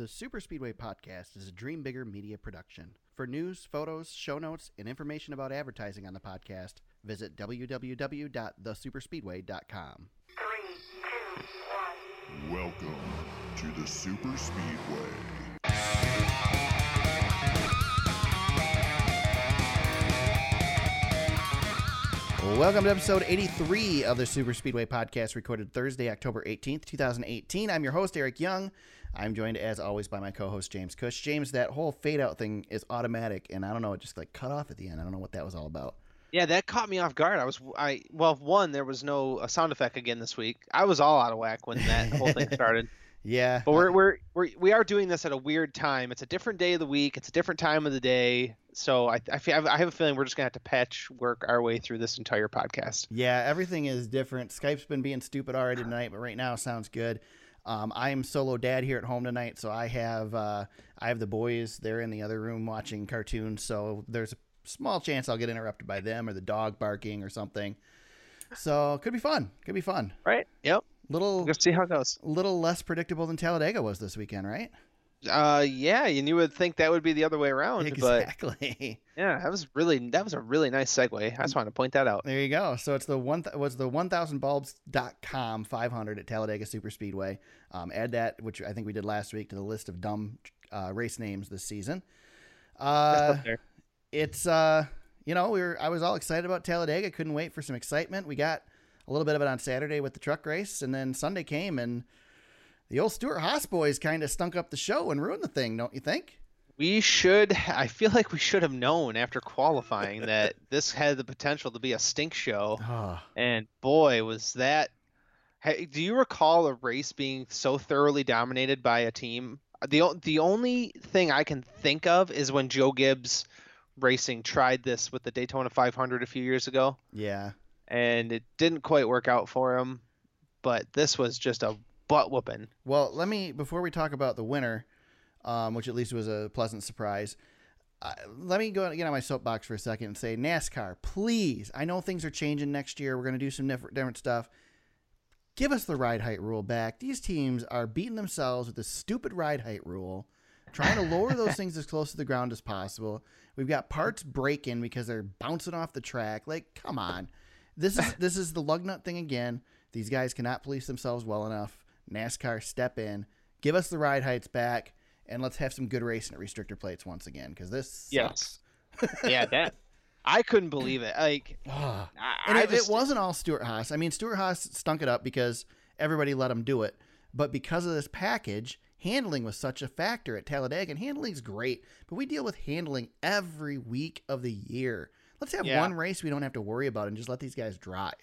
The Super Speedway Podcast is a Dream Bigger media production. For news, photos, show notes, and information about advertising on the podcast, visit www.thesuperspeedway.com. Three, two, one. Welcome to the Super Speedway. Welcome to episode 83 of the Super Speedway Podcast, recorded Thursday, October 18th, 2018. I'm your host, Eric Young. I'm joined, as always, by my co host, James Cush. James, that whole fade out thing is automatic, and I don't know, it just like cut off at the end. I don't know what that was all about. Yeah, that caught me off guard. I was, I well, one, there was no uh, sound effect again this week. I was all out of whack when that whole thing started. Yeah. But we're we're we're we are doing this at a weird time. It's a different day of the week. It's a different time of the day. So I I, feel, I have a feeling we're just gonna have to patch work our way through this entire podcast. Yeah, everything is different. Skype's been being stupid already tonight, but right now sounds good. Um, I'm solo dad here at home tonight, so I have uh, I have the boys. They're in the other room watching cartoons, so there's a small chance I'll get interrupted by them or the dog barking or something. So could be fun. Could be fun. Right? Yep. Little Let's see how it goes. little less predictable than Talladega was this weekend, right? Uh, yeah, and you would think that would be the other way around, but Exactly. yeah, that was really that was a really nice segue. I just wanted to point that out. There you go. So it's the one th- was the 1000bulbs.com 500 at Talladega Super Speedway. Um, add that, which I think we did last week, to the list of dumb uh, race names this season. Uh, it's uh, you know, we were I was all excited about Talladega. Couldn't wait for some excitement. We got a little bit of it on Saturday with the truck race, and then Sunday came and the old Stewart Haas boys kind of stunk up the show and ruined the thing, don't you think? We should. I feel like we should have known after qualifying that this had the potential to be a stink show. Oh, And boy, was that. Hey, do you recall a race being so thoroughly dominated by a team? The the only thing I can think of is when Joe Gibbs Racing tried this with the Daytona 500 a few years ago, yeah. And it didn't quite work out for him. But this was just a butt whooping. Well, let me before we talk about the winner, um, which at least was a pleasant surprise. Uh, let me go get on my soapbox for a second and say, NASCAR, please. I know things are changing next year. We're going to do some different, different stuff. Give us the ride height rule back. These teams are beating themselves with this stupid ride height rule, trying to lower those things as close to the ground as possible. We've got parts breaking because they're bouncing off the track. Like, come on. This is this is the lug nut thing again. These guys cannot police themselves well enough. NASCAR, step in, give us the ride heights back, and let's have some good racing at restrictor plates once again because this Yes. sucks. Yeah, that. I couldn't believe it. Like, Ah. I, and I it, just, it wasn't all Stewart Haas. I mean, Stewart Haas stunk it up because everybody let him do it. But because of this package, handling was such a factor at Talladega, and handling's great. But we deal with handling every week of the year. Let's have Yeah. one race we don't have to worry about and just let these guys drive.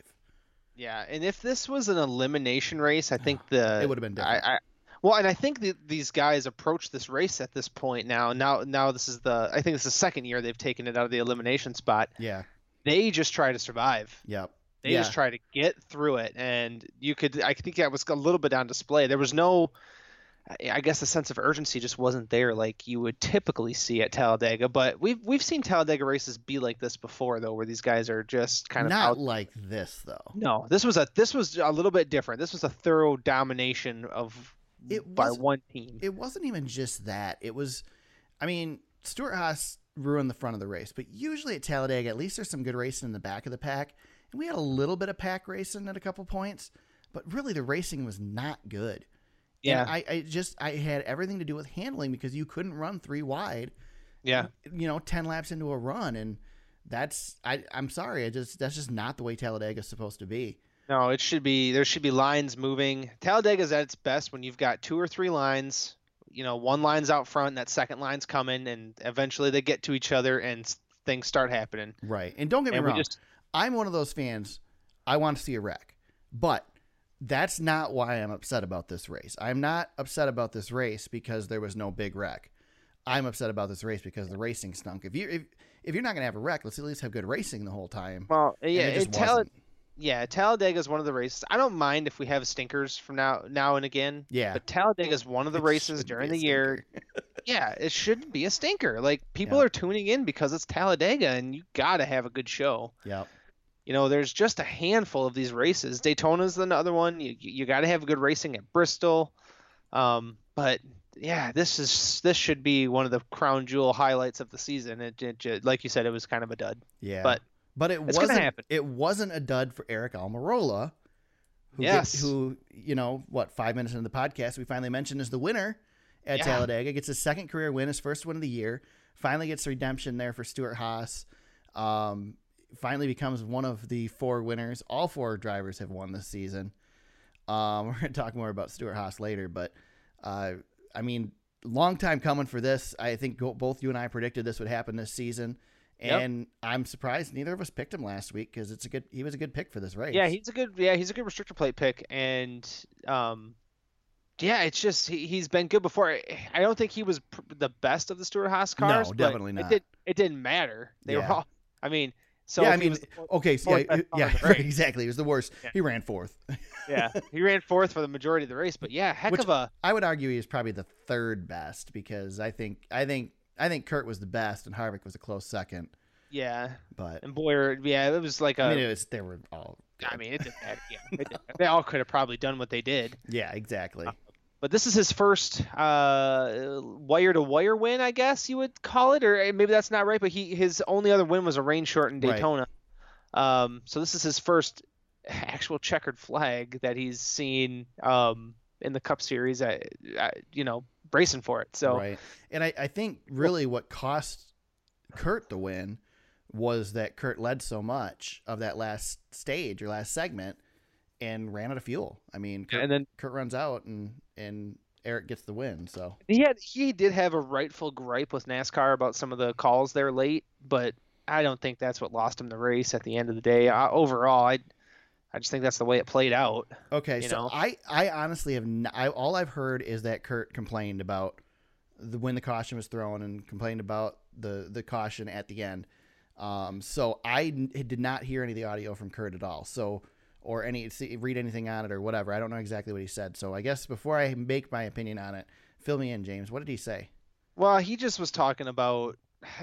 Yeah, and if this was an elimination race, I think the It would've been different. I, I, well, and I think the, these guys approach this race at this point now. Now, now this is the I think it's the second year they've taken it out of the elimination spot. Yeah. They just try to survive. Yep. They yeah. just try to get through it, and you could I think that was a little bit on display. There was no. I- I guess the sense of urgency just wasn't there like you would typically see at Talladega, but we've we've seen Talladega races be like this before though, where these guys are just kind of Not out like this though. no, this was a this was a little bit different. This was a thorough domination of It by one team. It wasn't even just that. It was, I mean, Stuart Haas ruined the front of the race, but usually at Talladega, at least there's some good racing in the back of the pack. And we had a little bit of pack racing at a couple points, but really the racing was not good. Yeah, And I, I just, I had everything to do with handling because you couldn't run three wide, yeah, you know, 10 laps into a run. And that's, I, I'm sorry. I just, that's just not the way Talladega is supposed to be. no, it should be there should be lines moving. Talladega's at its best when you've got two or three lines. You know, one line's out front, and that second line's coming, and eventually they get to each other, and things start happening. Right. And don't get me And wrong. just I'm one of those fans. I want to see a wreck, but that's not why I'm upset about this race. I'm not upset about this race because there was no big wreck. I'm upset about this race because the racing stunk. If you if, if you're not gonna have a wreck, let's at least have good racing the whole time. well, yeah, it it yeah, Talladega is one of the races. I don't mind if we have stinkers from now now and again. Yeah. But Talladega is one of the It races during the year. yeah, it shouldn't be a stinker. Like people Yeah. are tuning in because it's Talladega, and you gotta have a good show. Yep. You know, there's just a handful of these races. Daytona's another one. You you got to have good racing at Bristol. Um, but yeah, this is this should be one of the crown jewel highlights of the season. It, it, ju- like you said, it was kind of a dud. Yeah, But but it wasn't. It wasn't a dud for Aric Almirola. Who Yes. Gets, who you know what? Five minutes into the podcast, we finally mentioned as the winner at Yeah. Talladega. Gets his second career win, his first win of the year. Finally gets redemption there for Stewart Haas. Um, finally becomes one of the four winners. All four drivers have won this season. Um, we're going to talk more about Stewart Haas later, but uh, I mean, long time coming for this. I think go- both you and I predicted this would happen this season, Yep. and I'm surprised neither of us picked him last week because it's a good. He was a good pick for this race. Yeah, he's a good yeah he's a good restrictor plate pick, and um, yeah, it's just he, he's been good before. I- don't think he was pr- the best of the Stewart Haas cars. but definitely It, not. did, it didn't matter. They Yeah. were all. I mean, so yeah, I mean, okay, so yeah, yeah, exactly. He was the worst. Yeah. He ran fourth. yeah, he ran fourth for the majority of the race, but yeah, heck Which- of a I would argue he was probably the third best because I think I think I think Kurt was the best and Harvick was a close second. yeah, But and Bowyer, yeah, it was like a. I mean, it was they were all. I mean, it didn't matter. Yeah, it they all could have probably done what they did. Yeah, exactly. Uh, But this is his first uh, wire to wire win, I guess you would call it, or eh, maybe that's not right. But he his only other win was a rain shortened Right. Daytona. Um, so this is his first actual checkered flag that he's seen um, in the Cup Series. I, I, you know, bracing for it. So Right. And I, I think really what cost Kurt the win was that Kurt led so much of that last stage or last segment and ran out of fuel. I mean, Kurt, and then Kurt runs out and and Eric gets the win. So he had he did have a rightful gripe with NASCAR about some of the calls there late, but I don't think that's what lost him the race at the end of the day. Uh, overall, I I just think that's the way it played out. okay, You so know? I I honestly have n I all I've heard is that Kurt complained about the when the caution was thrown and complained about the the caution at the end. Um, so I n- did not hear any of the audio from Kurt at all. So or any see, read anything on it or whatever. I don't know exactly what he said. So I guess before I make my opinion on it, fill me in, James. What did he say? Well, he just was talking about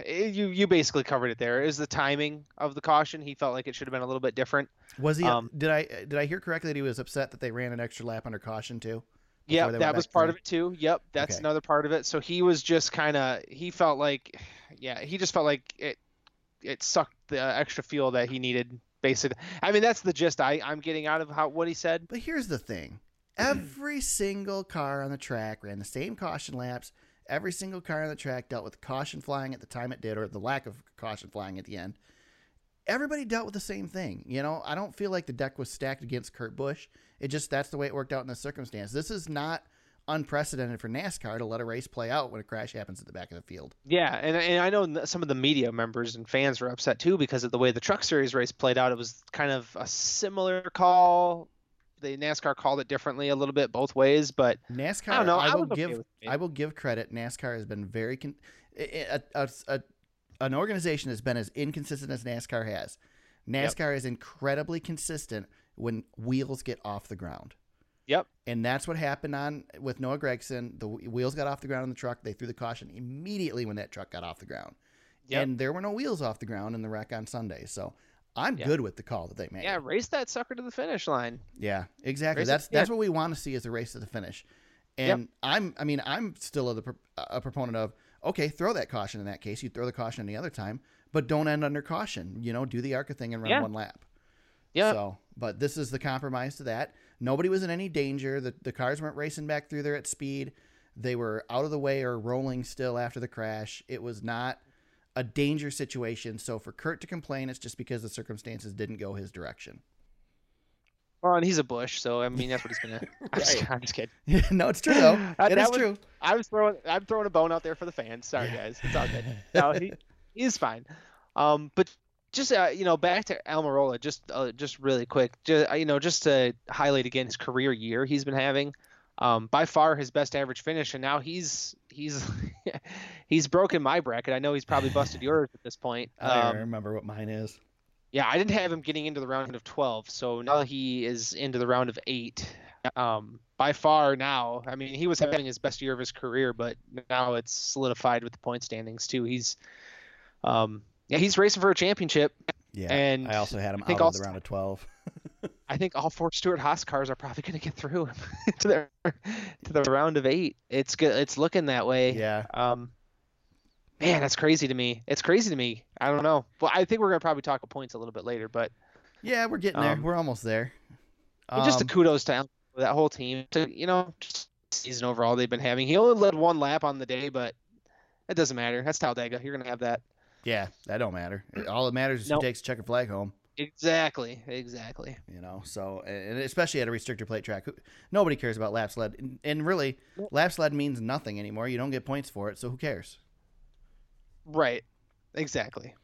eh, you. You basically covered it there. Is the timing of the caution? He felt like it should have been a little bit different. Was he? Um, did I did I hear correctly that he was upset that they ran an extra lap under caution too? Yeah, that was part through? of it too. Yep, that's Okay. another part of it. So he was just kind of he felt like, yeah, he just felt like it it sucked the extra fuel that he needed. Basically, I mean that's the gist I I'm getting out of how what he said. But here's the thing: every single car on the track ran the same caution laps. Every single car on the track dealt with caution flying at the time it did, or the lack of caution flying at the end. Everybody dealt with the same thing. You know, I don't feel like the deck was stacked against Kurt Busch. It just that's the way it worked out in the circumstance. This is not unprecedented for NASCAR to let a race play out when a crash happens at the back of the field. Yeah, and and I know some of the media members and fans were upset too because of the way the Truck Series race played out. It was kind of a similar call. The NASCAR called it differently a little bit both ways, but NASCAR, I know. I will was okay give. I will give credit. NASCAR has been very con- a, a, a, an organization that's been as inconsistent as NASCAR has. NASCAR is incredibly consistent when wheels get off the ground. Yep. And that's what happened on with Noah Gragson. The wheels got off the ground on the truck. They threw the caution immediately when that truck got off the ground. Yep. And there were no wheels off the ground in the wreck on Sunday. So I'm Yeah. good with the call that they made. yeah, race that sucker to the finish line. Yeah, exactly. Race it- that's yeah. that's what we want to see is a race to the finish. And I'm I mean I'm still a, a proponent of okay, throw that caution in that case. You throw the caution any other time, but don't end under caution. You know, do the ARCA thing and run Yeah. one lap. Yeah. So, but this is the compromise to that. Nobody was in any danger. The the cars weren't racing back through there at speed. They were out of the way or rolling still after the crash. It was not a danger situation. So for Kurt to complain, it's just because the circumstances didn't go his direction. Well, and he's a Busch, so I mean that's what he's gonna. I'm, just, I'm just kidding. no, it's true though. It is was- true. I'm throwing I'm throwing a bone out there for the fans. Sorry guys, it's all good. No, he he's fine. Um, but just uh, you know back to Almirola, just uh, just really quick, just you know just to highlight again his career year he's been having. Um, by far his best average finish, and now he's he's he's broken my bracket. I know he's probably busted yours at this point. I Um, remember what mine is. yeah, I didn't have him getting into the round of 12, so now he is into the round of eight. Um, by far now, I mean, he was having his best year of his career, but now it's solidified with the point standings too. He's, um, yeah, he's racing for a championship. Yeah, and I also had him I out of the round of twelve. I think all four Stewart Haas cars are probably going to get through to the to the round of eight. It's good. It's looking that way. Yeah. Um, man, that's crazy to me. It's crazy to me. I don't know. Well, I think we're gonna probably talk of points a little bit later, but Yeah, we're getting there. Um, We're almost there. But just a Um, kudos to that whole team. To you know, just season overall they've been having. He only led one lap on the day, but it doesn't matter. That's Talladega. You're gonna have that. Yeah, that don't matter. All that matters is Nope. who takes a checkered flag home. Exactly. Exactly. You know, so and especially at a restrictor plate track, nobody cares about laps led, and, really, Nope. laps led means nothing anymore. You don't get points for it, so who cares? Right. Exactly.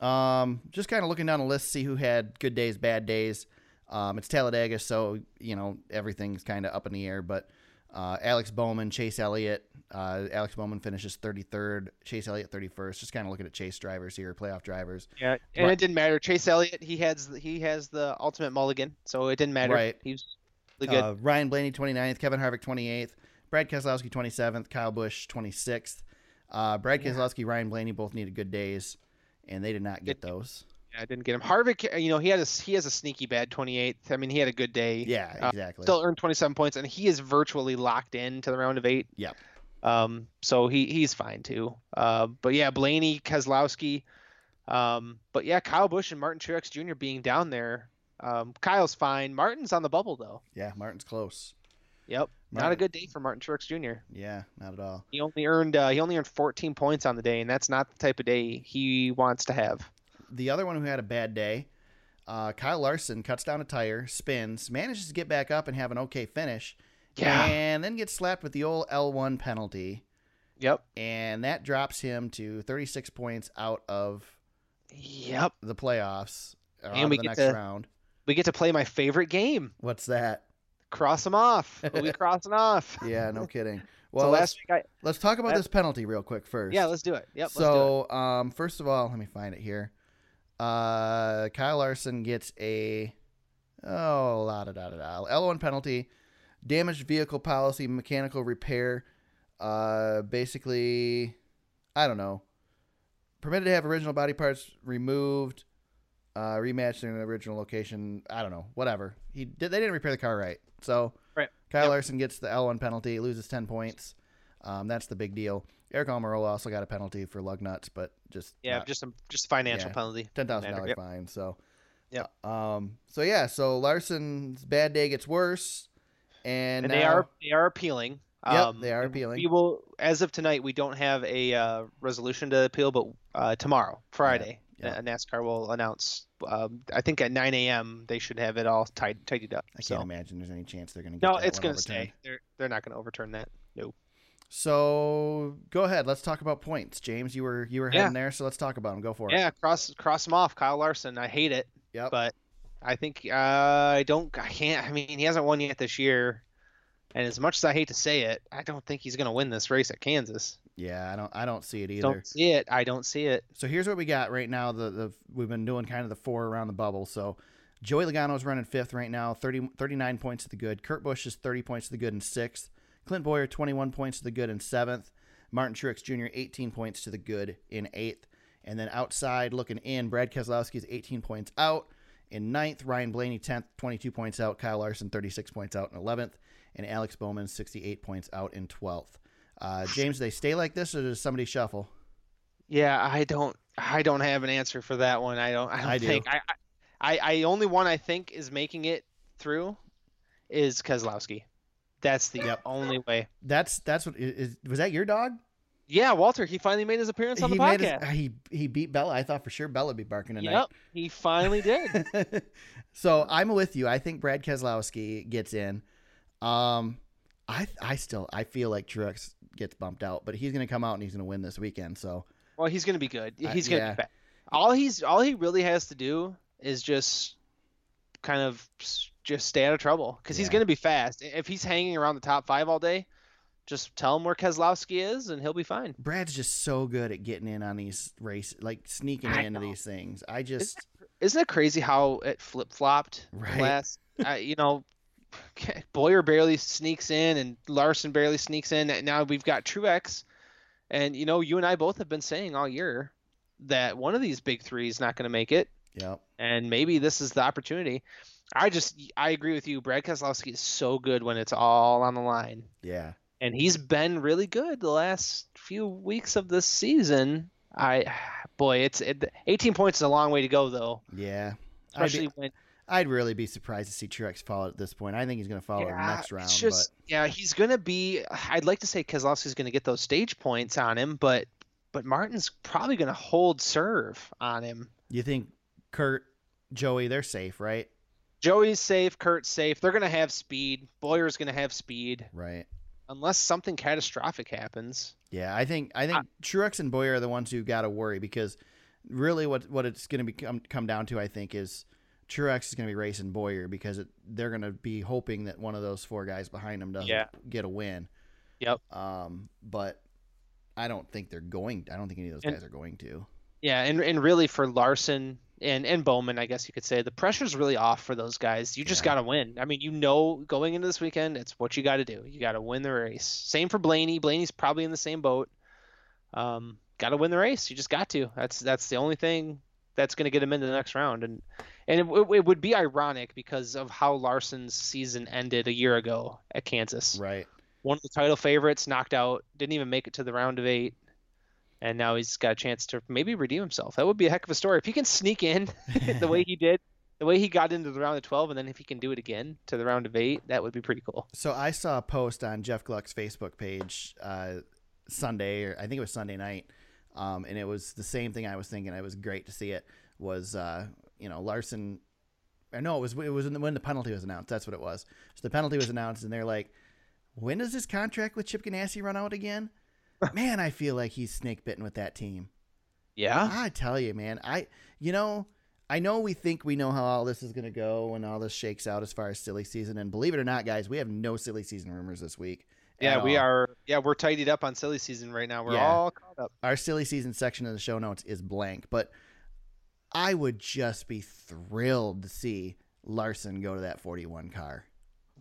Um, just kind of looking down the list, see who had good days, bad days. Um, it's Talladega, so you know everything's kind of up in the air. But uh, Alex Bowman, Chase Elliott, uh, Alex Bowman finishes 33rd, Chase Elliott 31st. Just kind of looking at Chase drivers here, playoff drivers. Yeah. And Right. it didn't matter. Chase Elliott, he has he has the ultimate mulligan, so it didn't matter. Right. He was really good. Uh, Ryan Blaney 29th, Kevin Harvick 28th, Brad Keselowski 27th, Kyle Busch 26th. Uh, Brad Yeah. Keselowski, Ryan Blaney both needed good days, and they did not get those. Yeah, I didn't get him. Harvick, you know, he had a he has a sneaky bad 28th. I mean, he had a good day. Yeah, Uh, exactly. Still earned 27 points, and he is virtually locked in to the round of eight. Yeah. Um, so he he's fine too. Uh, but yeah, Blaney, Keselowski, um, but yeah, Kyle Busch and Martin Truex Jr. being down there. Um, Kyle's fine. Martin's on the bubble though. yeah, Martin's close. Yep. Not a good day for Martin Truex Jr. Yeah, not at all. He only earned uh, he only earned 14 points on the day, and that's not the type of day he wants to have. The other one who had a bad day, uh, Kyle Larson cuts down a tire, spins, manages to get back up and have an okay finish, Yeah. and then gets slapped with the old L1 penalty, Yep. and that drops him to 36 points out of Yep. the playoffs, or And we the get next to- round. We get to play my favorite game. What's that? Cross them off. We crossing off? Yeah, no kidding. so Well, last let's, week I let's talk about last- this penalty real quick first. yeah, let's do it. Yep. let's do it. so, um, first of all, let me find it here. Uh, Kyle Larson gets a oh la da da da da L1 penalty, damaged vehicle policy, mechanical repair. Uh, basically, I don't know. Permitted to have original body parts removed, uh, rematched in an original location. I don't know. Whatever. He did. They didn't repair the car right. So, Right. Kyle Yep. Larson gets the L1 penalty, loses 10 points. Um, that's the big deal. Aric Almirola also got a penalty for lug nuts, but just Yeah, not- just a just a financial yeah. penalty. ten thousand dollar yep. fine. So, yeah, Um. So yeah. So Larson's bad day gets worse, and, And now, they are they are appealing. Yep, Um, they are appealing. We will, as of tonight, we don't have a uh, resolution to appeal, but uh, tomorrow, Friday, yeah. uh, NASCAR will announce. Um, I think at 9 a.m. they should have it all tied tidied up. I so. can't imagine there's any chance they're going to get No, it's going to stay. They're they're not going to overturn that. No. So go ahead. Let's talk about points, James. You were you were Yeah. heading there, so let's talk about them. Go for it. Yeah, cross cross him off, Kyle Larson. I hate it, Yeah, but I think uh, I don't. I can't. I mean, he hasn't won yet this year, and as much as I hate to say it, I don't think he's going to win this race at Kansas. yeah. I don't. I don't see it either. Don't see it. I don't see it. So here's what we got right now. The, the we've been doing kind of the four around the bubble. So Joey Logano's running fifth right now, 30, 39 points to the good. Kurt Busch is 30 points to the good in sixth. Clint Bowyer, 21 points to the good in seventh. Martin Truex Jr., 18 points to the good in eighth. And then outside looking in, Brad Keselowski is 18 points out in ninth. Ryan Blaney, 10th, 22 points out. Kyle Larson, 36 points out in 11th. And Alex Bowman, 68 points out in 12th. Uh, James, they stay like this or does somebody shuffle? Yeah, I don't. I don't have an answer for that one. I don't. I don't I do. think. I, I. I only one I think is making it through is Keselowski. That's the Yep. only way. That's that's what is, was that your dog? Yeah, Walter. He finally made his appearance on he the podcast. his, he he beat Bella. I thought for sure Bella would be barking tonight. Yep, he finally did. so I'm with you. I think Brad Keselowski gets in. Um, I I still I feel like Truex gets bumped out, but he's gonna come out and he's gonna win this weekend. So Well, he's gonna be good. Uh, He's gonna yeah. be. All he's all he really has to do is just kind of just stay out of trouble because he's gonna be fast. If he's hanging around the top five all day, just tell him where Keselowski is and he'll be fine. Brad's just so good at getting in on these race, like sneaking I into know. these things. I just Isn't it crazy how it flip flopped Right. last? uh, you know, Bowyer barely sneaks in and Larson barely sneaks in. and Now we've got Truex, and you know, you and I both have been saying all year that one of these big three is not going to make it. Yep. and maybe this is the opportunity. I just I agree with you. Brad Keselowski is so good when it's all on the line, Yeah. and he's been really good the last few weeks of this season. I boy, it's it, 18 points is a long way to go though, Yeah. I'd, especially be, when I'd really be surprised to see Truex fall at this point. I think he's going to follow in the next round. It's just yeah, he's gonna be. I'd like to say Keselowski's gonna get those stage points on him, but but Martin's probably gonna hold serve on him. you think Kurt, Joey, they're safe, right? Joey's safe, Kurt's safe. They're gonna have speed. Bowyer's gonna have speed, Right. unless something catastrophic happens. Yeah, I think I think Truex and Bowyer are the ones who got to worry because really what what it's going to be come, come down to I think is Truex is going to be racing Bowyer because it, they're going to be hoping that one of those four guys behind him doesn't Yeah. get a win. Yep. Um, but I don't think they're going. I don't think any of those And- guys are going to. Yeah, and and really for Larson and and Bowman, I guess you could say the pressure's really off for those guys. You just Yeah. got to win. I mean, you know, going into this weekend, it's what you got to do. You got to win the race. Same for Blaney. Blaney's probably in the same boat. Um, got to win the race. You just got to. That's that's the only thing that's going to get him into the next round. And and it, it, it would be ironic because of how Larson's season ended a year ago at Kansas. Right. One of the title favorites knocked out, didn't even make it to the round of eight. And now he's got a chance to maybe redeem himself. That would be a heck of a story. If he can sneak in the way he did, the way he got into the round of 12, and then if he can do it again to the round of eight, that would be pretty cool. So I saw a post on Jeff Gluck's Facebook page uh, Sunday, or I think it was Sunday night, um, and it was the same thing I was thinking. It was great to see it. Was uh, you know Larson? I know it was it was when the, when the penalty was announced. That's what it was. So the penalty was announced, and they're like, "When does this contract with Chip Ganassi run out again?" Man, I feel like he's snake bitten with that team. Yeah. I tell you, man. I you know I know we think we know how all this is going to go and all this shakes out as far as silly season. And believe it or not, guys, we have no silly season rumors this week. Yeah, we all. are. Yeah, we're tidied up on silly season right now. We're Yeah. all caught up. Our silly season section of the show notes is blank, but I would just be thrilled to see Larson go to that 41 car.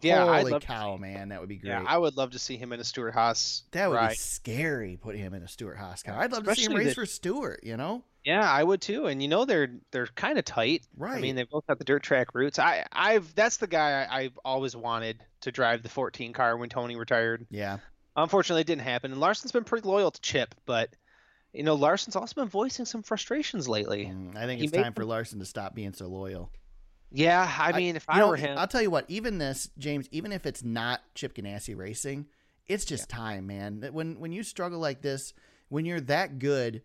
Yeah, I'd Holy love cow, man, that would be great. Yeah, I would love to see him in a Stewart Haas. that would be scary. Put him in a Stewart Haas car. I'd love to see him race the- for Stewart. You know, Yeah, I would too. And you know they're they're kind of tight. right? I mean, they both have the dirt track roots. I I've that's the guy I, I've always wanted to drive the 14 car when Tony retired. yeah, Unfortunately, it didn't happen. And Larson's been pretty loyal to Chip, but you know Larson's also been voicing some frustrations lately. Mm, I think He it's time for Larson to stop being so loyal. Yeah, I mean, if I know, were him, I'll tell you what. Even this, James, even if it's not Chip Ganassi racing, it's just time, man. When when you struggle like this, when you're that good,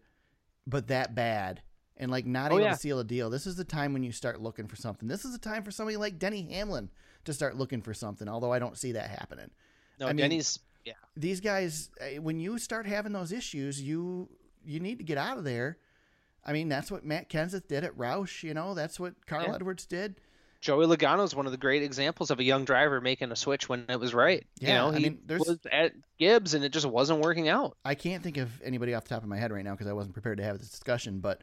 but that bad, and like not Oh, able yeah. to seal a deal, this is the time when you start looking for something. This is the time for somebody like Denny Hamlin to start looking for something. Although I don't see that happening. no, I mean- Denny's. Yeah, These guys, eh, when you start having those issues, you you need to get out of there. I mean, that's what Matt Kenseth did at Roush. You know, that's what Carl Yeah. Edwards did. Joey Logano is one of the great examples of a young driver making a switch when it was right. Yeah, you know, I he mean, there's- was at Gibbs and it just wasn't working out. I can't think of anybody off the top of my head right now because I wasn't prepared to have this discussion. But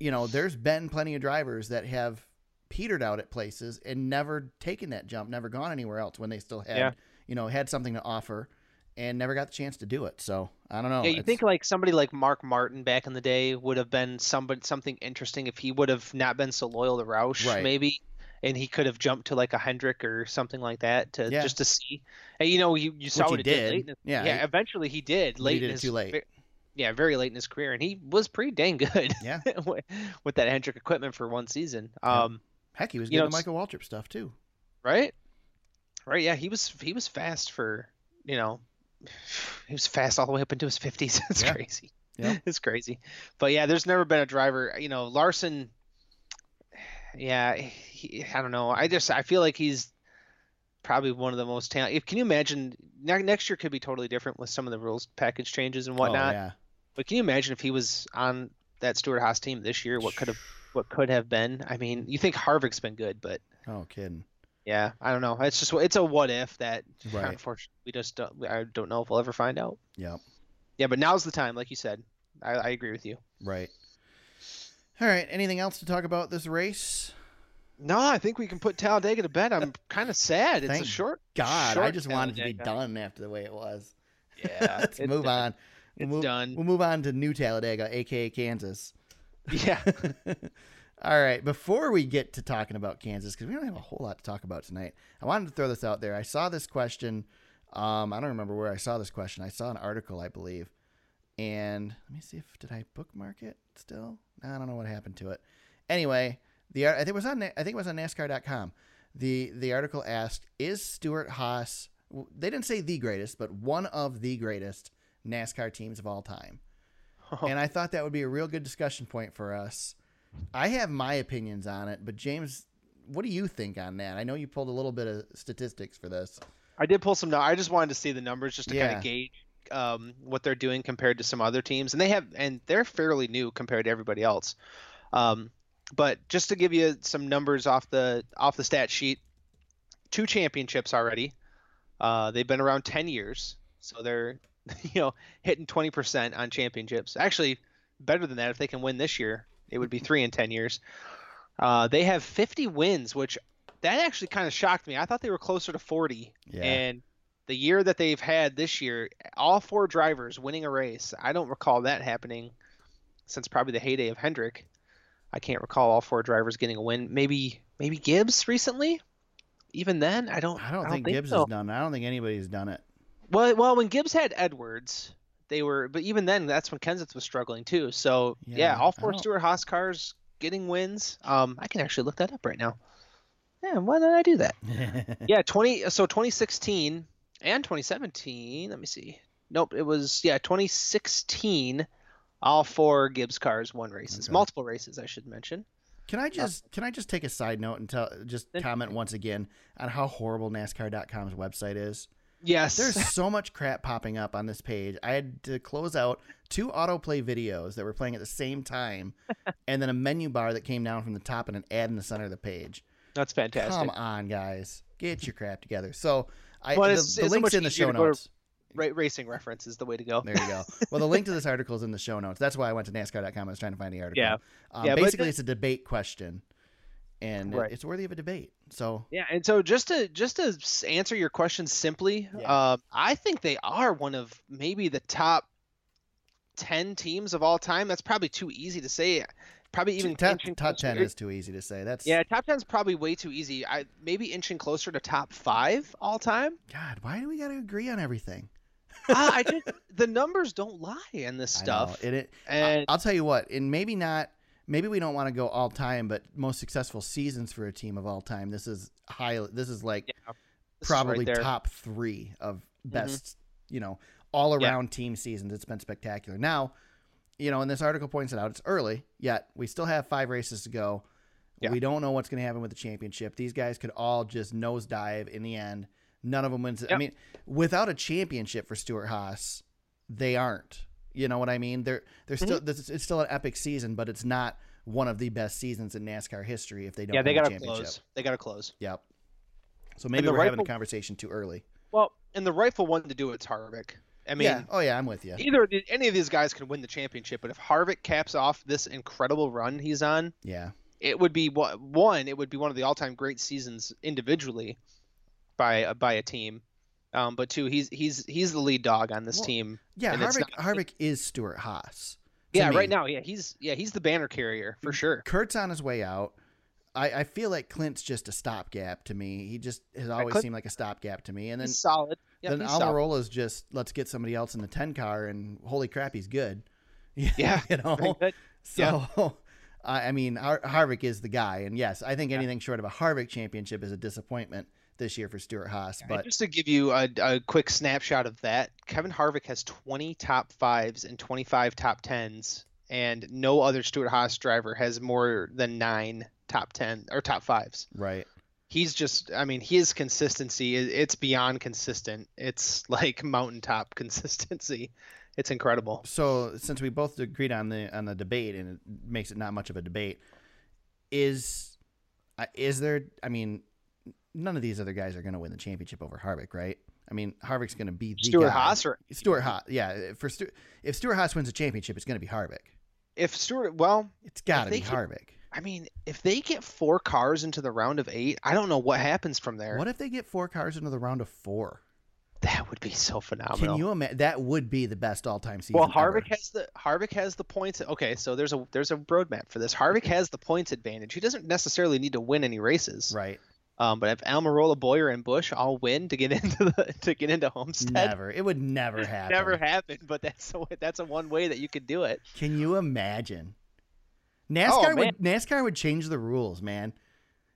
you know, there's been plenty of drivers that have petered out at places and never taken that jump, never gone anywhere else when they still had, Yeah. you know, had something to offer and never got the chance to do it. So I don't know. yeah, you It's- think like somebody like Mark Martin back in the day would have been somebody something interesting if he would have not been so loyal to Roush, Right. maybe, and he could have jumped to like a Hendrick or something like that to Yeah. just to see. And you know, you, you saw Which what he it did. did. late Yeah, yeah, he- eventually he did. But he Late did in it his, too late. Yeah, very late in his career, and he was pretty dang good Yeah. with- that Hendrick equipment for one season. Yeah. Um, Heck, he was good know, Michael Waltrip stuff too. right, right, yeah, he was he was fast for you know, he was fast all the way up into his fifties. it's Yeah. crazy. Yeah. It's crazy. But yeah, there's never been a driver, you know, Larson. Yeah, he, I don't know. I just I feel like he's probably one of the most talented. Can you imagine ne- next year could be totally different with some of the rules package changes and oh, whatnot. Oh, yeah. But can you imagine if he was on that Stewart Haas team this year? What could have what could have been? I mean, you think Harvick's been good, but Oh, kidding. Yeah, I don't know. It's just it's a what if that Right. unfortunately we just don't, I don't know if we'll ever find out. Yeah. Yeah, but now's the time, like you said. I, I agree with you. Right. All right. Anything else to talk about this race? No, I think we can put Talladega to bed. I'm kind of sad. It's Thank a short. God, I just wanted to be done after the way it was. Yeah, Let's move done. on. We'll It's move, done. We'll move on to New Talladega, aka Kansas. Yeah. All right, before we get to talking about Kansas, because we don't have a whole lot to talk about tonight, I wanted to throw this out there. I saw this question. Um, I don't remember where I saw this question. I saw an article, I believe, and let me see if did I bookmark it still. I don't know what happened to it. Anyway, the I think it was on I think it was on NASCAR.com. The the article asked, "Is Stewart Haas?" They didn't say the greatest, but one of the greatest NASCAR teams of all time. And I thought that would be a real good discussion point for us. I have my opinions on it, but James, what do you think on that? I know you pulled a little bit of statistics for this. I did pull some. nu- I just wanted to see the numbers just to kind of gauge um, what they're doing compared to some other teams, and they have, and they're fairly new compared to everybody else. Um, but just to give you some numbers off the off the stat sheet, two championships already. Uh, they've been around ten years, so they're you know hitting twenty percent on championships. Actually, better than that if they can win this year. It would be three in ten years. Uh, they have 50 wins, which that actually kind of shocked me. I thought they were closer to 40. Yeah. And the year that they've had this year, all four drivers winning a race. I don't recall that happening since probably the heyday of Hendrick. I can't recall all four drivers getting a win. Maybe maybe Gibbs recently. Even then, I don't. I don't think Gibbs so. has done. it. I don't think anybody's done it. Well, well, when Gibbs had Edwards, they were. But even then, that's when Kenseth was struggling too. So yeah, Yeah, all four Stewart Haas cars getting wins. Um, I can actually look that up right now. Yeah, why did I do that? yeah, 20 so 2016 and 2017, let me see. Nope, it was yeah, 2016 all four Gibbs cars won races. Okay. Multiple races I should mention. Can I just can I just take a side note and tell just comment once again on how horrible NASCAR.com's website is? Yes. There's so much crap popping up on this page. I had to close out two autoplay videos that were playing at the same time, and then a menu bar that came down from the top and an ad in the center of the page. That's fantastic. Come on, guys, get your crap together. So I Well, the, it's- the it's links much in the show to go to- notes. Ra- racing reference is the way to go. There you go. Well, the link to this article is in the show notes. That's why I went to NASCAR.com. I was trying to find the article. Yeah. Um, Yeah, basically, it's a debate question, and Right. it's worthy of a debate. So Yeah, and so just to just to answer your question simply, Yeah. um, I think they are one of maybe the top ten teams of all time. That's probably too easy to say. Probably even top, top ten is too easy to say. That's Yeah, top ten is probably way too easy. I maybe inching closer to top five all time. God, why do we got to agree on everything? Ah, I just the numbers don't lie in this I know. stuff. It, it, and I'll tell you what, and maybe not. Maybe we don't want to go all time, but most successful seasons for a team of all time. This is high. This is like this is right probably top three of mm-hmm. best. You know, all around team seasons. It's been spectacular. Now, you know, and this article points it out. It's early yet. We still have five races to go. Yeah. We don't know what's going to happen with the championship. These guys could all just nosedive in the end. None of them wins. I mean, without a championship for Stewart Haas, they aren't. You know what I mean? They're they're still Mm-hmm. this, it's still an epic season, but it's not one of the best seasons in NASCAR history if they don't yeah, they gotta championship. close. They gotta close. Yep. So maybe we're having a conversation too early. Well, and the rightful one to do it's Harvick. I mean, yeah. Oh yeah, I'm with you. either any of these guys can win the championship, but if Harvick caps off this incredible run he's on, Yeah. it would be one- one. It would be one of the all-time great seasons individually by by a team. Um, but two, he's he's he's the lead dog on this Well, team. Yeah, Harvick not- Harvick is Stewart Haas. Yeah, me. right now, yeah, he's yeah he's the banner carrier for sure. Kurt's on his way out. I, I feel like Clint's just a stopgap to me. He just has always Clint- seemed like a stopgap to me. And then he's solid. Yeah, then. Almirola's just let's get somebody else in the ten car and holy crap, he's good. Yeah, you know. So, I I mean, Har- Harvick is the guy, and yes, I think anything short of a Harvick championship is a disappointment this year for Stewart Haas. But just to give you a, a quick snapshot of that, Kevin Harvick has 20 top fives and 25 top tens, and no other Stewart Haas driver has more than nine top 10 or top fives. right, He's just, I mean, his consistency, is it's beyond consistent. It's like mountaintop consistency. It's incredible. so since we both agreed on the on the debate, and it makes it not much of a debate, is uh, is there? I mean, none of these other guys are going to win the championship over Harvick, right? I mean, Harvick's going to be the Stuart guy. Haas or Stewart Haas, yeah. For Stu- if Stewart Haas wins a championship, it's going to be Harvick. if Stuart, well, It's got to be can- Harvick. I mean, if they get four cars into the round of eight, I don't know what happens from there. What if they get four cars into the round of four? That would be so phenomenal. Can you imagine? That would be the best all-time season. well, Harvick ever. has the Harvick has the points. Okay, so there's a there's a roadmap for this. Harvick has the points advantage. He doesn't necessarily need to win any races. right. Um, but if Almirola, Bowyer, and Busch all win to get into the to get into Homestead, Never. It would never happen. never happen. But that's a, that's a one way that you could do it. Can you imagine? NASCAR Oh, would NASCAR would change the rules, man.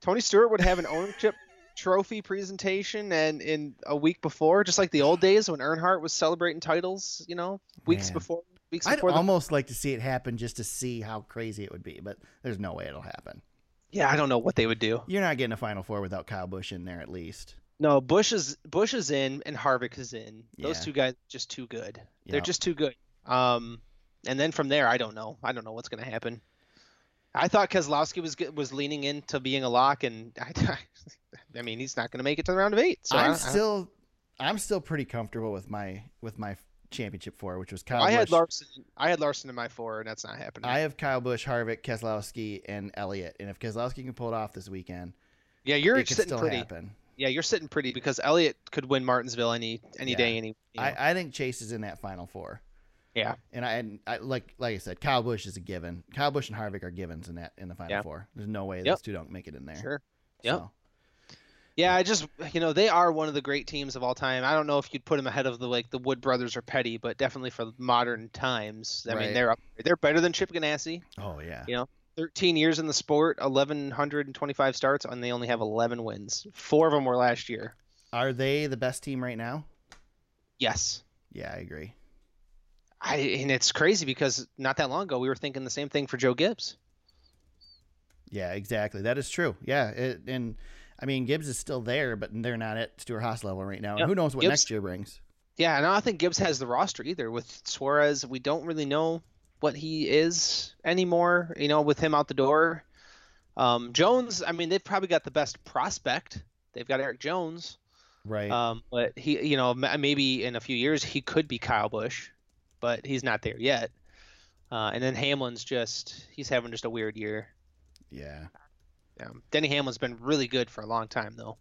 Tony Stewart would have an ownership trophy presentation and in a week before, just like the old days when Earnhardt was celebrating titles, you know, weeks Man. before weeks I'd before the almost like to see it happen just to see how crazy it would be, but there's no way it'll happen. Yeah, I don't know what they would do. You're not getting a Final Four without Kyle Busch in there, at least. No, Busch is Busch is in and Harvick is in. Those Yeah. two guys are just too good. Yeah. They're just too good. Um, and then from there, I don't know. I don't know what's gonna happen. I thought Keselowski was was leaning into being a lock, and I, I mean, he's not gonna make it to the round of eight. So I I'm I still, I'm still pretty comfortable with my with my championship four, which was Kyle I Busch. had Larson. I had Larson in my four, and that's not happening. I have Kyle Busch, Harvick, Keselowski, and Elliott. And if Keselowski can pull it off this weekend, yeah, you're it sitting still pretty. happen. Yeah, you're sitting pretty because Elliott could win Martinsville any any Yeah. day, any. You know. I, I think Chase is in that Final Four. yeah, And I, and I like like I said, Kyle Busch is a given. Kyle Busch and Harvick are givens in that in the Final Yeah. Four. There's no way Yep. those two don't make it in there. sure. Yep. So, Yeah, I just you know they are one of the great teams of all time. I don't know if you'd put them ahead of the like the Wood brothers or Petty, but definitely for modern times. I Right. mean, they're up. They're better than Chip Ganassi. oh yeah. You know, 13 years in the sport, 1125 starts, and they only have 11 wins. Four of them were last year. Are they the best team right now? Yes. Yeah, I agree. I and it's crazy because not that long ago we were thinking the same thing for Joe Gibbs. Yeah, exactly. That is true. Yeah, it, and I mean Gibbs is still there, but they're not at Stewart Haas level right now. And Yep. Who knows what Gibbs- next year brings? Yeah, and I don't think Gibbs has the roster either. With Suarez, we don't really know what he is anymore. You know, with him out the door. Um, Jones, I mean, they've probably got the best prospect. They've got Erik Jones. Right. Um, but he, you know, maybe in a few years he could be Kyle Busch, but he's not there yet. Uh, and then Hamlin's just he's having just a weird year. yeah. Yeah. Denny Hamlin's been really good for a long time though.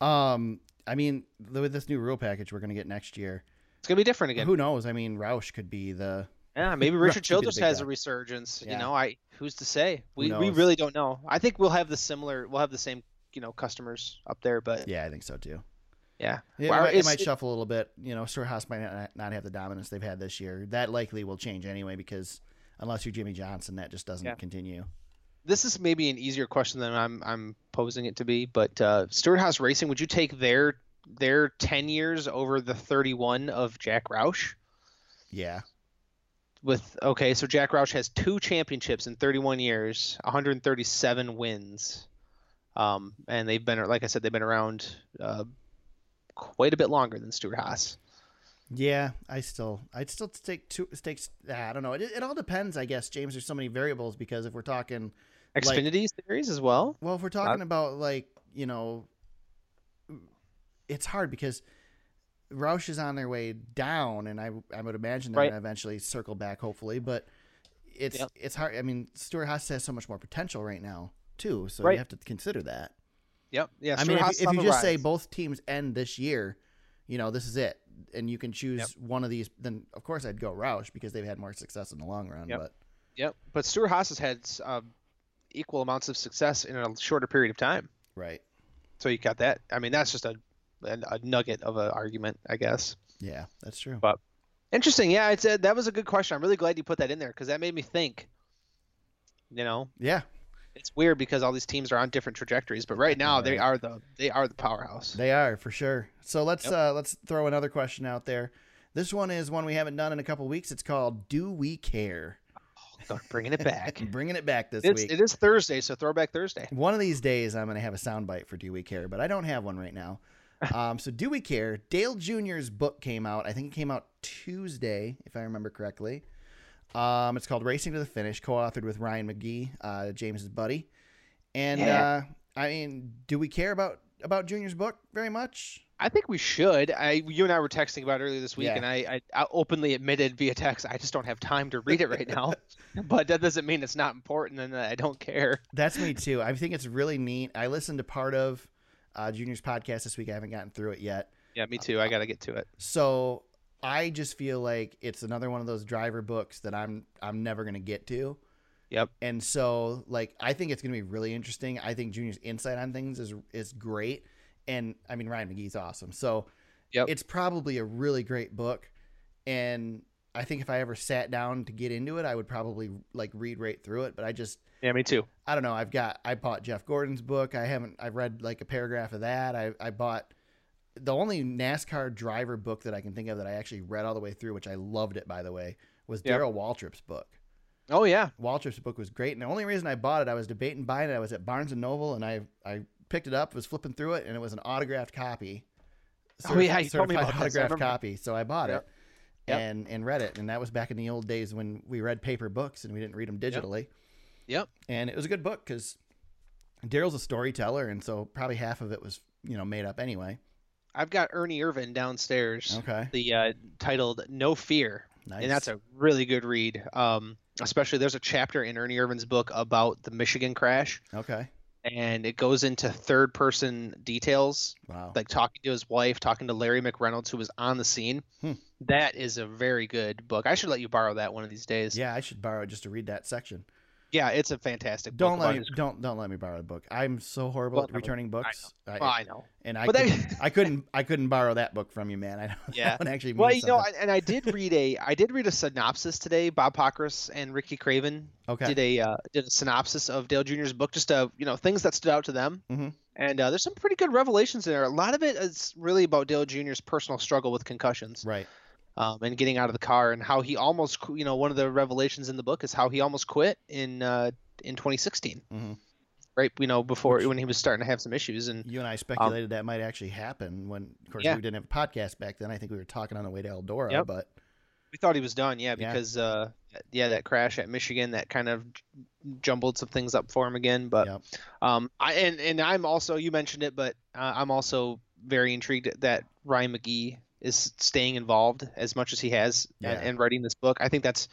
Um, I mean, with this new rule package we're gonna get next year, It's gonna be different again. who knows? I mean, Roush could be the Yeah, maybe Richard Childress has guy. a resurgence. Yeah. You know, I who's to say? We we really don't know. I think we'll have the similar. We'll have the same you know customers up there, but yeah, I think so too. yeah. Yeah, Well, it, might, it shuffle a little bit. You know, Haas might not, not have the dominance they've had this year. That likely will change anyway because unless you're Jimmie Johnson, that just doesn't Yeah. continue. This is maybe an easier question than I'm I'm posing it to be, but uh, Stewart Haas Racing, would you take their their ten years over the thirty one of Jack Roush? Yeah, With okay, so Jack Roush has two championships in thirty one years, 137 wins, um, and they've been like I said, they've been around uh, quite a bit longer than Stewart Haas. yeah. I still, I'd still take two stakes. I don't know. It, it all depends, I guess, James. There's so many variables because if we're talking, Like- Xfinity series as well. well, if we're talking about like you know, it's hard because Roush is on their way down, and I I would imagine they're Right. gonna eventually circle back, hopefully. But it's Yep. it's hard. I mean, Stewart Haas has so much more potential right now too, so Right. you have to consider that. Yep. Yeah. I mean, Haas if, if you just say both teams end this year, you know, this is it, and you can choose Yep. one of these, then of course I'd go Roush because they've had more success in the long run. Yep. But Yep. But Stewart Haas has had um, equal amounts of success in a shorter period of time. right, So you got that. I mean, that's just a a, nugget of an argument, I guess. yeah, that's true. But interesting. Yeah, it's a, that was a good question. I'm really glad you put that in there because that made me think. You know, Yeah, it's weird because all these teams are on different trajectories, but right now they are the they are the powerhouse. they are for sure. So let's Yep. uh, let's throw another question out there. This one is one we haven't done in a couple weeks. It's called "Do We Care?" So bringing it back. Bringing it back this it's, week. it is Thursday, so Throwback Thursday. One of these days, I'm going to have a soundbite for Do We Care, but I don't have one right now. Um, so, Do We Care? Dale Jr.'s book came out. I think it came out Tuesday, if I remember correctly. Um, it's called Racing to the Finish, co authored with Ryan McGee, uh, James's buddy. And Yeah. uh, I mean, do we care about, about Junior's book very much? I think we should. I you and I were texting about it earlier this week, Yeah. and I, I, I openly admitted via text I just don't have time to read it right now. but that doesn't mean it's not important and that I don't care. That's me too. I think it's really neat. I listened to part of uh, Junior's podcast this week. I haven't gotten through it yet. Yeah, me too. I got to get to it. So I just feel like it's another one of those driver books that I'm I'm never gonna get to. Yep. And so like I think it's gonna be really interesting. I think Junior's insight on things is is great. And I mean Ryan McGee's awesome. So Yep. it's probably a really great book. And I think if I ever sat down to get into it, I would probably like read right through it. But I just Yeah, me too. I don't know. I've got I bought Jeff Gordon's book. I haven't I've read like a paragraph of that. I I bought the only NASCAR driver book that I can think of that I actually read all the way through, which I loved it by the way, was Yep. Darrell Waltrip's book. Oh yeah. Waltrip's book was great, and the only reason I bought it, I was debating buying it. I was at Barnes and Noble, and I I picked it up, was flipping through it, and it was an autographed copy. Oh, yeah, you told me about autographed copy. So I bought Yep. it. Yep. And and read it, and that was back in the old days when we read paper books and we didn't read them digitally Yep. and it was a good book because Darrell's a storyteller, and so probably half of it was you know made up anyway. I've got Ernie Irvan downstairs. Okay, The uh, titled "No Fear," nice. and that's a really good read. Um, especially there's a chapter in Ernie Irvan's book about the Michigan crash, okay. and it goes into third person details Wow. like talking to his wife, talking to Larry McReynolds, who was on the scene. Hmm. That is a very good book. I should let you borrow that one of these days. yeah, I should borrow it just to read that section. Yeah, it's a fantastic book. Don't let me his- don't don't let me borrow the book. I'm so horrible Well, at returning books. I Well, I know. and I But could, that- I couldn't I couldn't borrow that book from you, man. I know Yeah. that one actually Well, you know. I- and I did read a I did read a synopsis today. Bob Pockrass and Ricky Craven okay. did a uh, did a synopsis of Dale Jr.'s book, just uh you know things that stood out to them. Mhm. And uh, there's some pretty good revelations in there. A lot of it is really about Dale Jr.'s personal struggle with concussions right. Um, and getting out of the car, and how he almost you know one of the revelations in the book is how he almost quit in uh, in 2016. Mhm. Right, you know, before Which- when he was starting to have some issues, and You and I speculated that might actually happen when, of course, Um, Yeah. we didn't have a podcast back then. I think we were talking on the way to Eldora, Yep. but we thought he was done. Yeah, Yeah. because uh, yeah, that crash at Michigan that kind of jumbled some things up for him again. But Yep. um, I and and I'm also you mentioned it, but uh, I'm also very intrigued that Ryan McGee is staying involved as much as he has Yeah. and, and writing this book. I think that's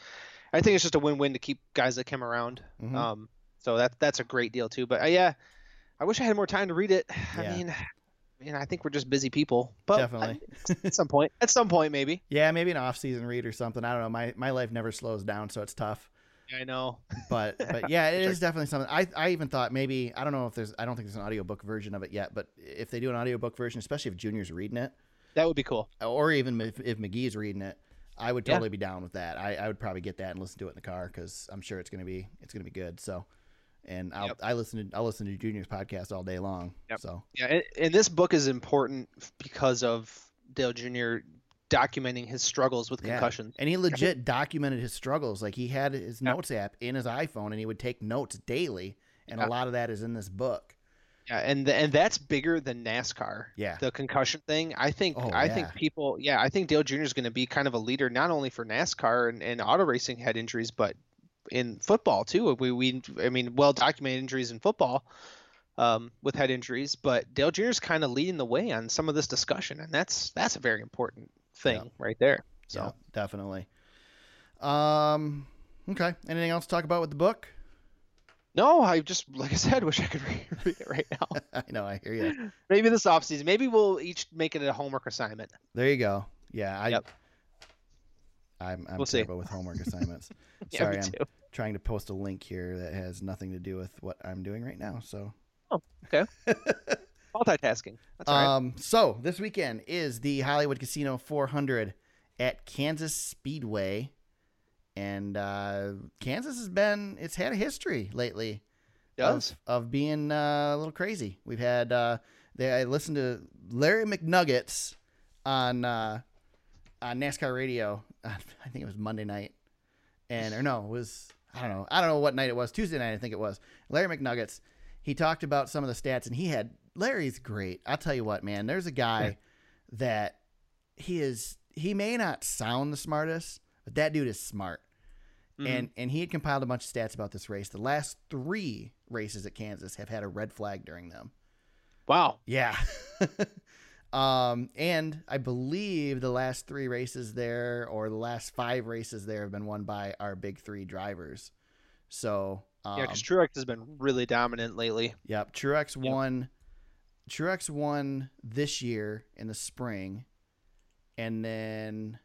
I think it's just a win-win to keep guys like him around. Mhm. Um, so that that's a great deal too. But uh, yeah, I wish I had more time to read it. Yeah. I mean. You know, I think we're just busy people, but Definitely. at some point, at some point, maybe. yeah, maybe an off-season read or something. I don't know. My my life never slows down, so it's tough. I know. but but yeah, it is definitely something. I I even thought maybe I don't know if there's I don't think there's an audiobook version of it yet, but if they do an audiobook version, especially if Junior's reading it, That would be cool. or even if, if McGee's reading it, I would Yeah. totally be down with that. I, I would probably get that and listen to it in the car because I'm sure it's gonna be it's gonna be good. So, and I'll Yep. I listen to I'll listen to Junior's podcast all day long. Yep. So Yeah, and, and this book is important because of Dale Jr. documenting his struggles with Yeah. concussions. and he legit documented his struggles. Like he had his Yeah. notes app in his iPhone and he would take notes daily, and Yeah. a lot of that is in this book. Yeah, and th- and that's bigger than NASCAR. Yeah. The concussion thing. I think Oh, I think people. Yeah, I think Dale Jr. is going to be kind of a leader not only for NASCAR and, and auto racing head injuries, but in football too. We we I mean well documented injuries in football. Um, with head injuries, but Dale Jr. is kind of leading the way on some of this discussion, and that's that's a very important thing Yeah. right there. So Yeah, definitely. Um. Okay. Anything else to talk about with the book? No, I just like I said, wish I could read, it right now. I know. I hear you. Maybe this off season. Maybe we'll each make it a homework assignment. There you go. Yeah. I. Yep. I'm, I'm We'll see. terrible with homework assignments. Yeah, Sorry, I'm too. trying to post a link here that has nothing to do with what I'm doing right now. So. Oh, okay. Multitasking. That's all right. Um. So this weekend is the Hollywood Casino 400 at Kansas Speedway, and uh, Kansas has been it's had a history lately. Of, of being uh, a little crazy. We've had uh, they, I listened to Larry McNuggets on uh, on NASCAR radio. I think it was Monday night, and or no, it was I don't know. I don't know what night it was. Tuesday night, I think it was. Larry McNuggets. He talked about some of the stats, and he had Larry's great. I'll tell you what, man. There's a guy that he is. He may not sound the smartest, but that dude is smart Mhm. and and he had compiled a bunch of stats about this race. The last three races at Kansas have had a red flag during them. wow. Yeah. um, and I believe the last three races there, or the last five races there, have been won by our big three drivers. So, um, Yeah, because Truex has been really dominant lately. Yep, Truex Yep. won Truex won this year in the spring, and then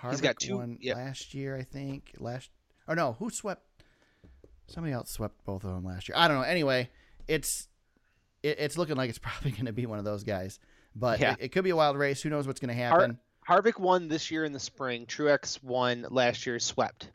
Harvick He's got two- won yep. last year, I think. Last or no, who swept? Somebody else swept both of them last year. I don't know. Anyway, it's it, it's looking like it's probably going to be one of those guys, but Yeah. it, it could be a wild race. Who knows what's going to happen? Harvick won this year in the spring. Truex won last year, swept.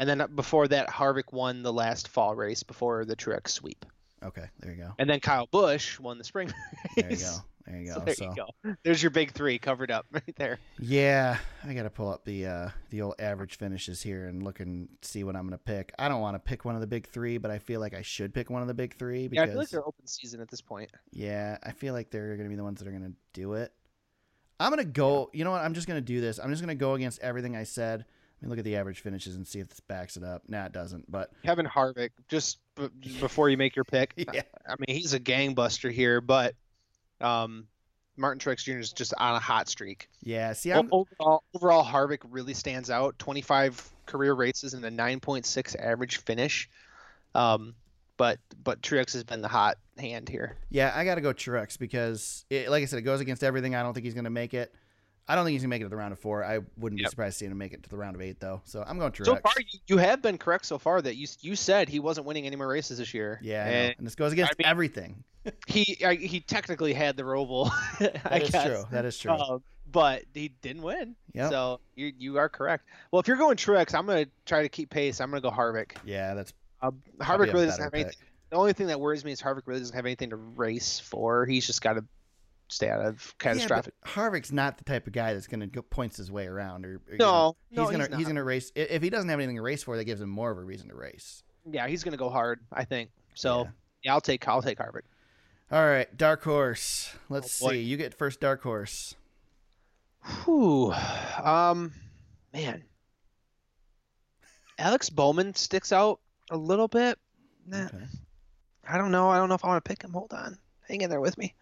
And then before that, Harvick won the last fall race before the Truex sweep. Okay, there you go. And then Kyle Busch won the spring race. There you go. There you go. So there So, you go. There's your big three covered up right there. yeah, I got to pull up the uh, the old average finishes here and look and see what I'm going to pick. I don't want to pick one of the big three, but I feel like I should pick one of the big three Yeah, because I feel like they're open season at this point. Yeah, I feel like they're going to be the ones that are going to do it. I'm going to go, you know what? I'm just going to do this. I'm just going to go against everything I said. I mean, look at the average finishes and see if this backs it up. Nah, it doesn't. But Kevin Harvick, just b- before you make your pick, yeah, I mean, he's a gangbuster here, but um, Martin Truex Jr. is just on a hot streak. yeah. See, O- I'm, overall, overall, Harvick really stands out. 25 career races and a 9.6 average finish. Um, but but Truex has been the hot hand here. yeah, I got to go Truex because, it, like I said, it goes against everything. I don't think he's going to make it. I don't think he's going to make it to the round of four. I wouldn't be surprised to see him make it to the round of eight, though. So I'm going Truex. So far, you, you have been correct so far that you you said he wasn't winning any more races this year. yeah, I know. and and this goes against I mean- everything. He I, he technically had the Roval. That I is guess. true. That is true. Um, but he didn't win. Yep. So you you are correct. Well, if you're going Truex, I'm gonna try to keep pace. I'm gonna go Harvick. yeah, that's Uh, Harvick really doesn't have anything. The only thing that worries me is Harvick really doesn't have anything to race for. He's just got to stay out of catastrophic. Yeah, Harvick's not the type of guy that's going to go points his way around. Or, or, you no, know, no, he's gonna he's, he's, gonna race. If he doesn't have anything to race for, that gives him more of a reason to race. Yeah, he's gonna go hard. I think. So Yeah. yeah, I'll take I'll take Harvick. All right, dark horse. Let's Oh, see. You get first dark horse. Whew. Um, man. Alex Bowman sticks out a little bit. Nah, Okay. I don't know. I don't know if I want to pick him. Hold on. Hang in there with me.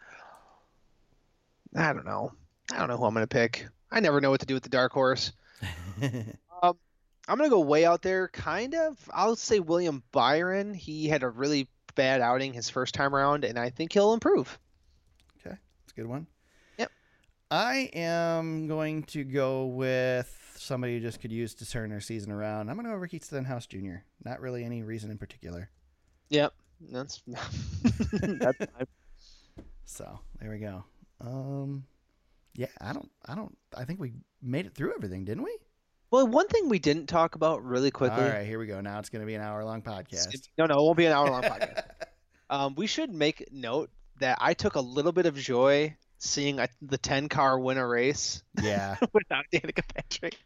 I don't know. I don't know who I'm going to pick. I never know what to do with the dark horse. Um, I'm going to go way out there, kind of. I'll say William Byron. He had a really bad outing his first time around, and I think he'll improve. Okay. That's a good one. Yep. I am going to go with somebody who just could use to turn their season around. I'm going to go Ricky Stenhouse Jr. Not really any reason in particular. Yep. That's that's fine. So there we go. Um, yeah, I don't, I don't, I think we made it through everything, didn't we? Well, one thing we didn't talk about really quickly. All right, here we go. Now it's going to be an hour long podcast. No, no, it won't be an hour long podcast. Um, we should make note that I took a little bit of joy seeing a, the 10 car win a race yeah, without Danica Patrick.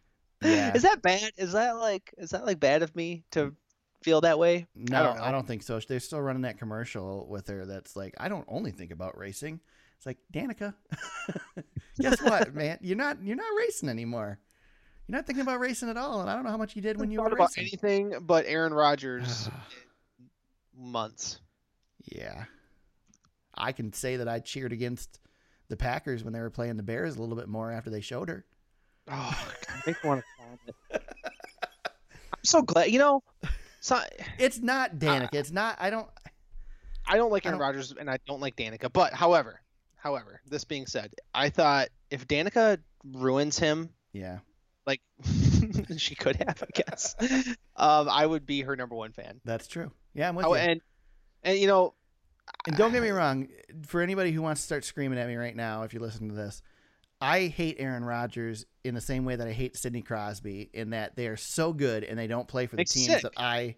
yeah. Is that bad? Is that like is that like bad of me to feel that way? No, don't I don't, think so. They're still running that commercial with her that's like, I don't only think about racing. It's like, Danica, guess what, man? You're not you're not racing anymore. You're not thinking about racing at all, and I don't know how much you did when you were about racing. anything but Aaron Rodgers months. yeah. I can say that I cheered against the Packers when they were playing the Bears a little bit more after they showed her. Oh, me want to. I'm so glad. You know, so, It's not Danica. it's not I don't I don't like Aaron Rodgers and I don't like Danica. But however, however, this being said, I thought if Danica ruins him, yeah. Like she could have, I guess, um, I would be her number one fan. That's true. Yeah, I'm with Oh, you. and and you know, And don't get me wrong, for anybody who wants to start screaming at me right now, if you're listening to this, I hate Aaron Rodgers in the same way that I hate Sidney Crosby, in that they are so good and they don't play for the teams sick. that I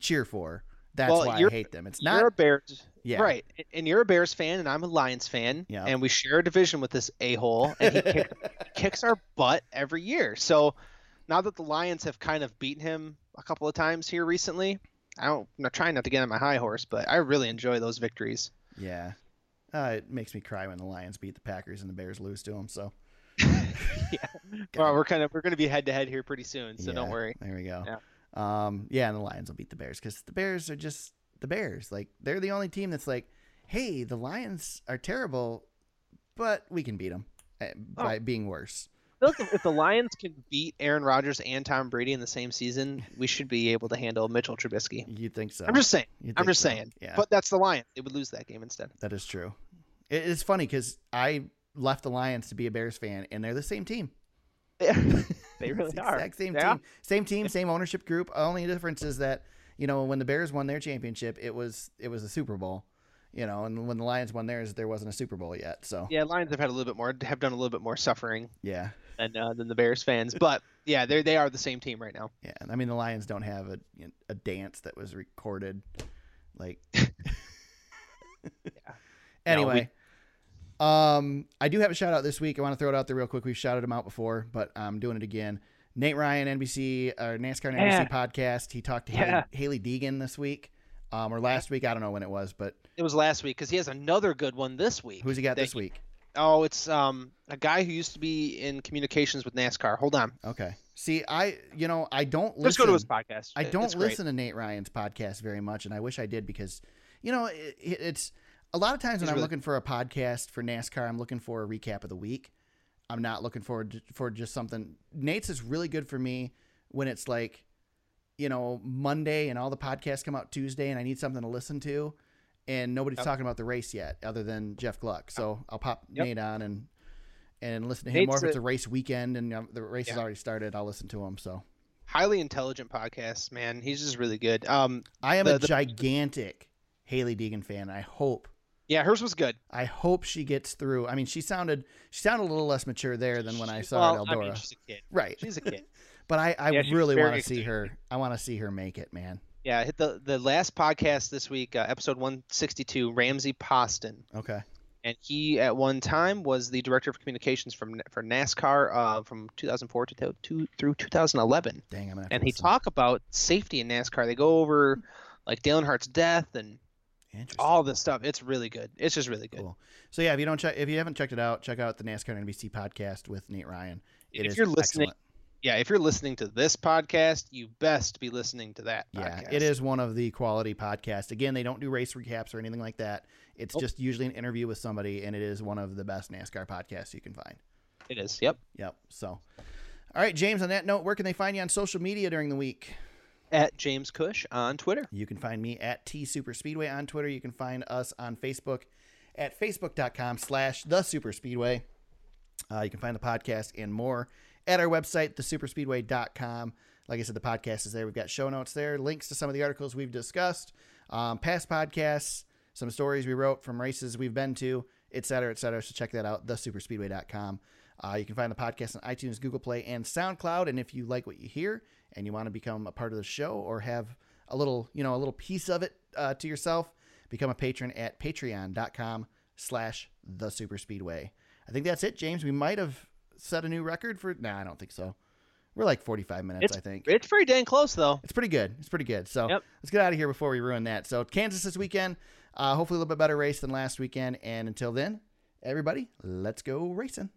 cheer for. That's Well, why I you're- hate them. It's you're not a Bears, yeah, right? And you're a Bears fan, and I'm a Lions fan, Yeah. and we share a division with this a hole, and he kicks, kicks our butt every year. So now that the Lions have kind of beaten him a couple of times here recently, I don't, I'm not trying not to get on my high horse, but I really enjoy those victories. yeah. Uh, it makes me cry when the Lions beat the Packers and the Bears lose to them. So yeah. Well, we're kind of we're going to be head to head here pretty soon, so don't worry. There we go. Yeah. Um, yeah, and the Lions will beat the Bears because the Bears are just the Bears. Like they're the only team that's like, hey, the Lions are terrible, but we can beat them by being worse. Like if the Lions can beat Aaron Rodgers and Tom Brady in the same season, we should be able to handle Mitchell Trubisky. You think so? I'm just saying. I'm just so. saying. Yeah, But that's the Lions. They would lose that game instead. that is true. It's funny because I left the Lions to be a Bears fan, and they're the same team. they really It's are. Exact same Yeah. team. Same team, same ownership group. Only difference is that you know when the Bears won their championship, it was it was a Super Bowl. You know, and when the Lions won theirs, there wasn't a Super Bowl yet. So Yeah, Lions have had a little bit more, have done a little bit more suffering yeah, than uh, than the Bears fans, but yeah, they they are the same team right now. yeah. I mean, the Lions don't have a you know, a dance that was recorded, like. Anyway, um, I do have a shout out this week. I want to throw it out there real quick. We've shouted him out before, but I'm doing it again. Nate Ryan, NBC or NASCAR and Yeah. NBC podcast. He talked to Yeah. Hailie, Hailie Deegan this week, um, or last week. I don't know when it was, but It was last week because he has another good one this week. who's he got this he- week? Oh, it's um a guy who used to be in communications with NASCAR. Hold on, Okay. See, I you know I don't let's listen. go to his podcast. I don't it's great. listen to Nate Ryan's podcast very much, and I wish I did because, you know, it, it- it's a lot of times when I'm really- looking for a podcast for NASCAR, I'm looking for a recap of the week. I'm not looking forward to, for just something. Nate's is really good for me when it's like, you know, Monday and all the podcasts come out Tuesday, and I need something to listen to, and nobody's Yep. talking about the race yet, other than Jeff Gluck. So I'll pop Yep. Nate on and and listen to him. or Nate's if it's a- race weekend and the race has already started, I'll listen to him. So highly intelligent podcast, man. He's just really good. Um, I am The- a the- gigantic Hailie Deegan fan. I hope yeah, hers was good. I hope she gets through. I mean, she sounded she sounded a little less mature there than when I She- saw her at Eldora. I mean, she's a kid. right. She's a kid. But I, I Yeah, really want to see her. I want to see her make it, man. yeah, hit the the last podcast this week, uh, episode 162, Ramsey Poston. Okay. and he at one time was the director of communications from for NASCAR uh, from 2004 to, to through 2011. Dang, I'm gonna. Have to And he listen. talk about safety in NASCAR. They go over like Dale Earnhardt's death and Interesting. All this stuff. It's really good. It's just really good. Cool. So yeah, if you don't check, if you haven't checked it out, check out the NASCAR NBC podcast with Nate Ryan. It If is you're listening- excellent. Yeah, if you're listening to this podcast, you best be listening to that. Yeah, podcast. it is one of the quality podcasts. Again, they don't do race recaps or anything like that. It's Nope. just usually an interview with somebody, and it is one of the best NASCAR podcasts you can find. It is. Yep. Yep. So, all right, James. On that note, where can they find you on social media during the week? At James Cush on Twitter. You can find me at T Super Speedway on Twitter. You can find us on Facebook at facebook.com slash the Super Speedway. Uh, you can find the podcast and more at our website, thesuperspeedway.com. Like I said, the podcast is there. We've got show notes there, links to some of the articles we've discussed, um, past podcasts, some stories we wrote from races we've been to, et cetera, et cetera. So check that out, thesuperspeedway.com. Uh, you can find the podcast on iTunes, Google Play, and SoundCloud. And if you like what you hear and you want to become a part of the show or have a little, you know, a little piece of it uh, to yourself, become a patron at patreon.com slash the super speedway. I think that's it, James. We might have set a new record for, nah, I don't think so. We're like 45 minutes, It's I think. it's pretty dang close though. It's pretty good. It's pretty good. So Yep. let's get out of here before we ruin that. So Kansas this weekend. Uh, hopefully a little bit better race than last weekend. And until then, everybody, let's go racing.